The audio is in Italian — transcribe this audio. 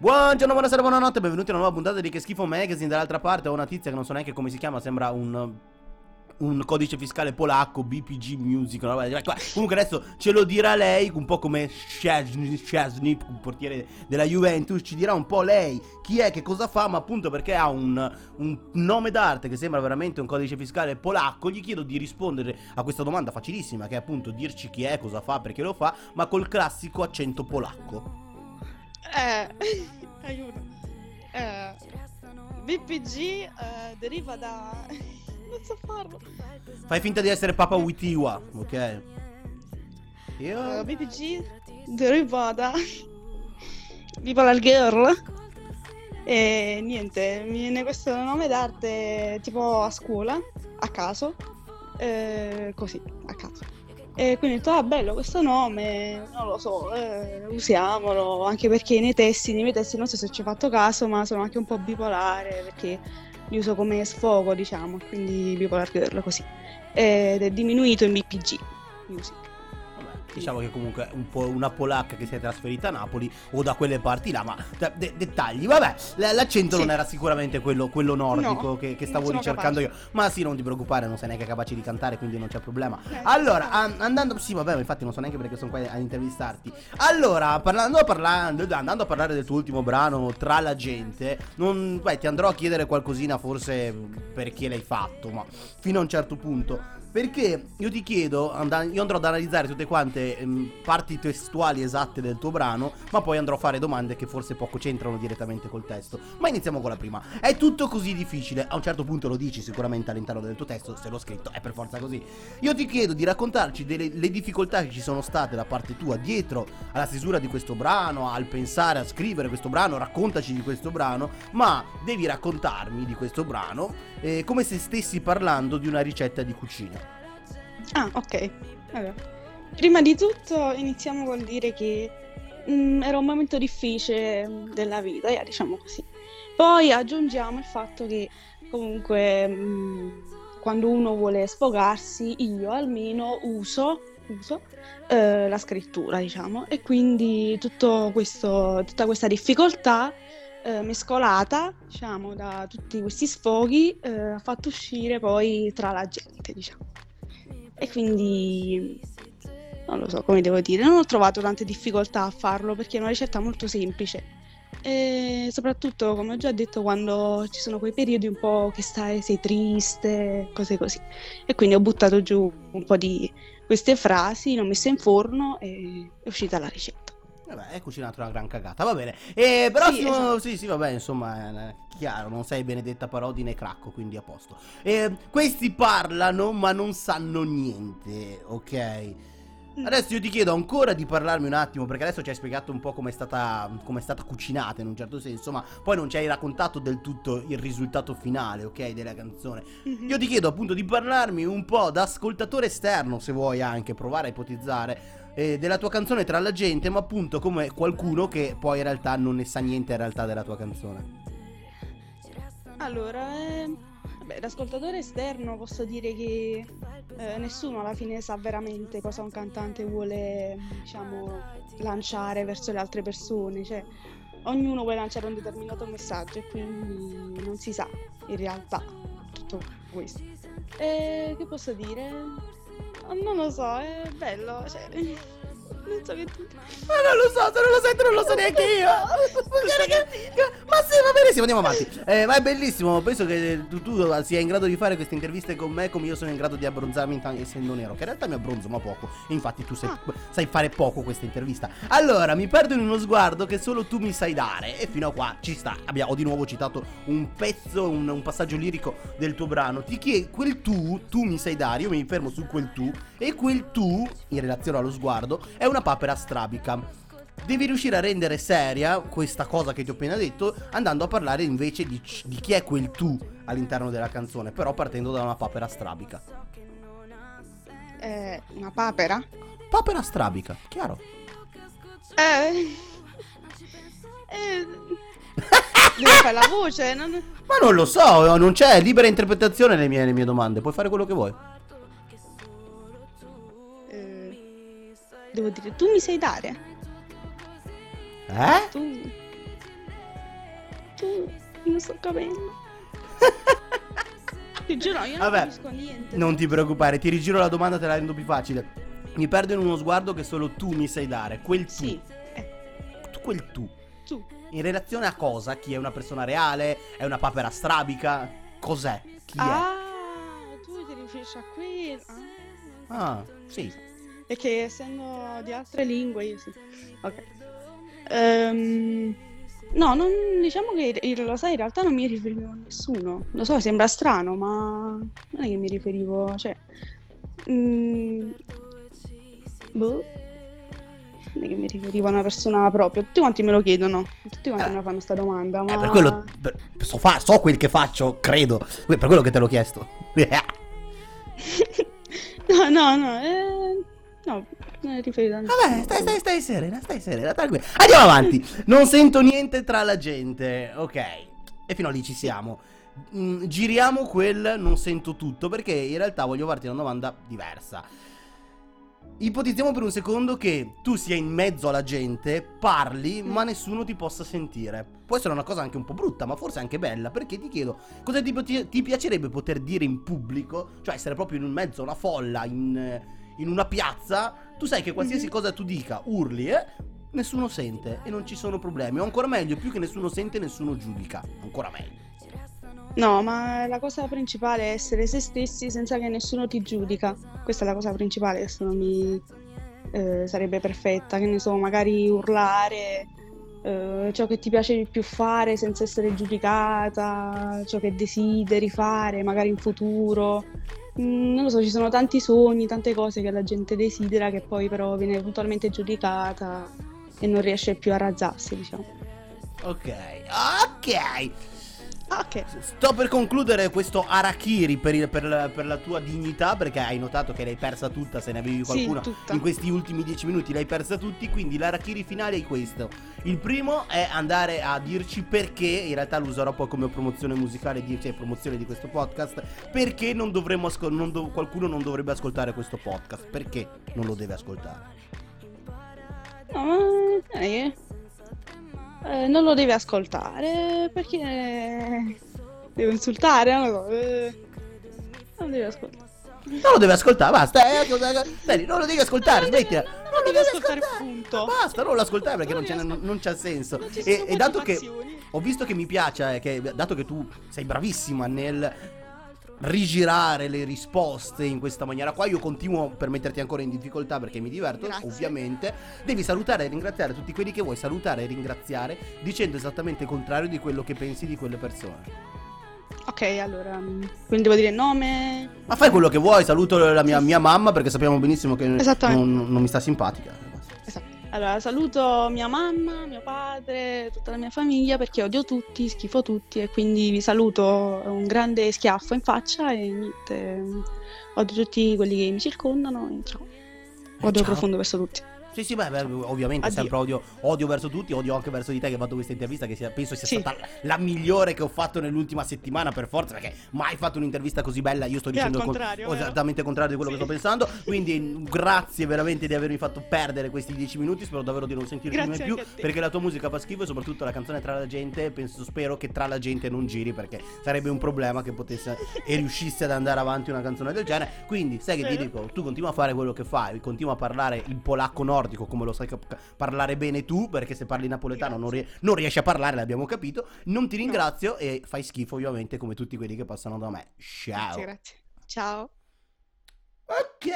Buongiorno, buonasera, buonanotte, benvenuti a una nuova puntata di Che Schifo Magazine. Dall'altra parte ho una tizia che non so neanche come si chiama, sembra un un codice fiscale polacco, BPG Music, una roba Comunque adesso ce lo dirà lei, un po' come Szczesny, un portiere della Juventus, ci dirà un po' lei chi è, che cosa fa, ma appunto perché ha un, un nome d'arte che sembra veramente un codice fiscale polacco, gli chiedo di rispondere a questa domanda facilissima, che è appunto dirci chi è, cosa fa, perché lo fa, ma col classico accento polacco. Eh, aiuto. Eh, BPG eh, deriva da non so farlo. Fai finta di essere Papa Witiwa, ok? Io... Uh, eh, BPG deriva da Bipolar Girl. E niente, mi viene questo nome d'arte tipo a scuola, a caso. Eh, così, a caso. E quindi ho detto, ah bello questo nome, non lo so, eh, usiamolo, anche perché nei testi, nei miei testi, non so se ci hai fatto caso, ma sono anche un po' bipolare, perché li uso come sfogo, diciamo, quindi bipolar girl così. Ed è diminuito in BPG Music. Diciamo che comunque un po' una polacca che si è trasferita a Napoli o da quelle parti là, ma de- dettagli. Vabbè, l'accento sì. non era sicuramente quello, quello nordico no, che-, che, stavo ricercando capace. io. Ma sì, non ti preoccupare, non sei neanche capace di cantare, quindi non c'è problema. Eh, allora, an- andando... Sì, vabbè, infatti non so neanche perché sono qua a intervistarti. Allora, parlando, parlando, andando a parlare del tuo ultimo brano, Tra la gente, non... Beh, ti andrò a chiedere qualcosina forse perché l'hai fatto, ma fino a un certo punto. Perché io ti chiedo, io andrò ad analizzare tutte quante ehm, parti testuali esatte del tuo brano, ma poi andrò a fare domande che forse poco c'entrano direttamente col testo. Ma iniziamo con la prima. È tutto così difficile? A un certo punto lo dici sicuramente all'interno del tuo testo, se l'ho scritto è per forza così. Io ti chiedo di raccontarci delle le difficoltà che ci sono state da parte tua dietro alla stesura di questo brano, al pensare a scrivere questo brano, raccontaci di questo brano, ma devi raccontarmi di questo brano eh, come se stessi parlando di una ricetta di cucina. Ah, ok. Allora, prima di tutto iniziamo col dire che mh, mm, era un momento difficile mm, della vita, yeah, diciamo così. Poi aggiungiamo il fatto che comunque mh, mm, quando uno vuole sfogarsi, io almeno uso, uso eh, la scrittura, diciamo, e quindi questo, tutta questa difficoltà eh, mescolata, diciamo, da tutti questi sfoghi, eh, ha fatto uscire poi tra la gente, diciamo. E quindi non lo so come devo dire, non ho trovato tante difficoltà a farlo perché è una ricetta molto semplice. E soprattutto, come ho già detto, quando ci sono quei periodi un po' che stai, sei triste, cose così. E quindi ho buttato giù un po' di queste frasi, l'ho messa in forno e è uscita la ricetta. Vabbè, hai cucinato una gran cagata, va bene. E però sì, esatto. sì, sì, vabbè, insomma, è chiaro, non sei Benedetta Parodi né Cracco, quindi a posto. E questi parlano, ma non sanno niente, ok? Mm. Adesso io ti chiedo ancora di parlarmi un attimo, perché adesso ci hai spiegato un po' come è stata, è stata cucinata in un certo senso, ma poi non ci hai raccontato del tutto il risultato finale, ok, della canzone. Mm-hmm. Io ti chiedo appunto di parlarmi un po' da ascoltatore esterno, se vuoi anche provare a ipotizzare, eh, della tua canzone tra la gente, ma appunto come qualcuno che poi in realtà non ne sa niente in realtà della tua canzone. Allora, eh, beh, l'ascoltatore esterno posso dire che eh, nessuno alla fine sa veramente cosa un cantante vuole, diciamo, lanciare verso le altre persone, cioè ognuno vuole lanciare un determinato messaggio e quindi non si sa in realtà tutto questo. E che posso dire? Non lo so, è bello, cioè... Non so che tu... Ma non lo so, se non lo sento non lo so neanche io. Benissimo, andiamo avanti. Eh, ma è bellissimo, penso che tu, tu, sia in grado di fare queste interviste con me come io sono in grado di abbronzarmi essendo nero. Che in realtà mi abbronzo, ma poco. Infatti tu sai, ah. sai fare poco questa intervista. Allora, mi perdo in uno sguardo che solo tu mi sai dare. E fino a qua ci sta. Abbiamo di nuovo citato un pezzo, un, un passaggio lirico del tuo brano. Ti chiedo, quel tu, tu mi sai dare, io mi fermo su quel tu. E quel tu, in relazione allo sguardo, è una papera strabica. Devi riuscire a rendere seria questa cosa che ti ho appena detto, andando a parlare invece di, di chi è quel tu all'interno della canzone, però partendo da una papera strabica. Eh, una papera? Papera strabica, chiaro. Eh. eh. Devo fare la voce? Non... Ma non lo so, non c'è libera interpretazione nelle mie, nelle mie domande, puoi fare quello che vuoi. devo dire, tu mi sai dare. Eh? Tu... non sto capendo. ti giuro, io Vabbè, non capisco niente. Non ti preoccupare, ti rigiro la domanda, te la rendo più facile. Mi perdo in uno sguardo che solo tu mi sai dare. Quel tu. Sì, eh, Tu- Quel tu. tu. In relazione a cosa? Chi è una persona reale? È una papera strabica? Cos'è? Chi è? Ah, tu ti riferisci a quello. Ah. Ah, sì. E che essendo di altre lingue io sì. Ok. Ehm, no, non, diciamo che lo sai, in realtà non mi riferivo a nessuno. Lo so, sembra strano, ma non è che mi riferivo, cioè... mm, boh. Non è che mi riferivo a una persona proprio. Tutti quanti me lo chiedono. Tutti quanti Eh. me la fanno sta domanda, ma... Eh, per quello. per- so, fa- so quel che faccio, credo. Per quello che te l'ho chiesto. No, no, no, eh, no, a Vabbè, stai, stai, stai serena, stai serena, tranquilla. Andiamo avanti. Non sento niente tra la gente. Ok. E fino a lì ci siamo. Mm, giriamo quel non sento tutto perché in realtà voglio farti una domanda diversa. Ipotizziamo per un secondo che tu sia in mezzo alla gente, parli, ma nessuno ti possa sentire. Può essere una cosa anche un po' brutta, ma forse anche bella, perché ti chiedo, cosa ti, ti- piacerebbe poter dire in pubblico? Cioè essere proprio in mezzo a una folla, in, eh, in una piazza, tu sai che qualsiasi Mhm. cosa tu dica, urli, eh? Nessuno sente e non ci sono problemi. O ancora meglio, più che nessuno sente, nessuno giudica. Ancora meglio. No, ma la cosa principale è essere se stessi senza che nessuno ti giudica. Questa è la cosa principale, se no mi eh, sarebbe perfetta, che ne so, magari urlare eh, ciò che ti piace di più fare senza essere giudicata, ciò che desideri fare, magari in futuro. Mm, non lo so, ci sono tanti sogni, tante cose che la gente desidera che poi però viene puntualmente giudicata e non riesce più a razzarsi, diciamo. Ok, ok. Ah, Ok. Sto per concludere questo Arakiri per, il- per la, per la tua dignità, perché hai notato che l'hai persa tutta, se ne avevi Sì, qualcuna tutta. in questi ultimi dieci minuti l'hai persa tutti, quindi l'Arakiri finale è questo. Il primo è andare a dirci perché, in realtà lo userò poi come promozione musicale, di, cioè promozione di questo podcast, perché non dovremmo ascol- non dov- qualcuno non dovrebbe ascoltare questo podcast, perché non lo deve ascoltare. No, è che- eh, non lo deve ascoltare perché devo insultare, non lo so. eh, non deve ascoltare. Non lo deve ascoltare, basta, eh, ascolta- dai, non lo devi ascoltare, Non smettila. deve- non Non lo devi ascoltare, punto. Basta, non lo ascoltare perché Non non, c'è, devi non, non c'ha senso. Non E, e dato che ho visto che mi piace, eh, che, dato che tu sei bravissima nel rigirare le risposte in questa maniera qua, io continuo per metterti ancora in difficoltà perché mi diverto, Grazie. ovviamente. Devi salutare e ringraziare tutti quelli che vuoi salutare e ringraziare dicendo esattamente il contrario di quello che pensi di quelle persone. Ok, allora, mm, quindi devo dire nome. Ma fai quello che vuoi, saluto la mia, mia mamma perché sappiamo benissimo che non, non mi sta simpatica. Allora, saluto mia mamma, mio padre, tutta la mia famiglia perché odio tutti, schifo tutti e quindi vi saluto un grande schiaffo in faccia e niente. Odio tutti quelli che mi circondano e ciao. Odio ciao. profondo verso tutti. Sì, sì, beh, beh, ovviamente Addio. sempre odio, odio verso tutti, odio anche verso di te che hai fatto questa intervista che sia- penso sia Sì. stata la migliore che ho fatto nell'ultima settimana per forza perché mai fatto un'intervista così bella, io sto dicendo contrario, vero? esattamente il contrario di quello Sì. che sto pensando, quindi grazie veramente di avermi fatto perdere questi dieci minuti, spero davvero di non sentirti mai più perché la tua musica fa schifo e soprattutto la canzone tra la gente, penso, spero che tra la gente non giri perché sarebbe un problema che potesse e riuscisse ad andare avanti una canzone del genere, quindi sai che ti dico, tu continua a fare quello che fai, continua a parlare il polacco nordico come lo sai cap- parlare bene tu, perché se parli napoletano non, rie- non riesci a parlare, l'abbiamo capito. Non ti ringrazio e fai schifo ovviamente come tutti quelli che passano da me. Ciao. Grazie, grazie. Ciao. Ok.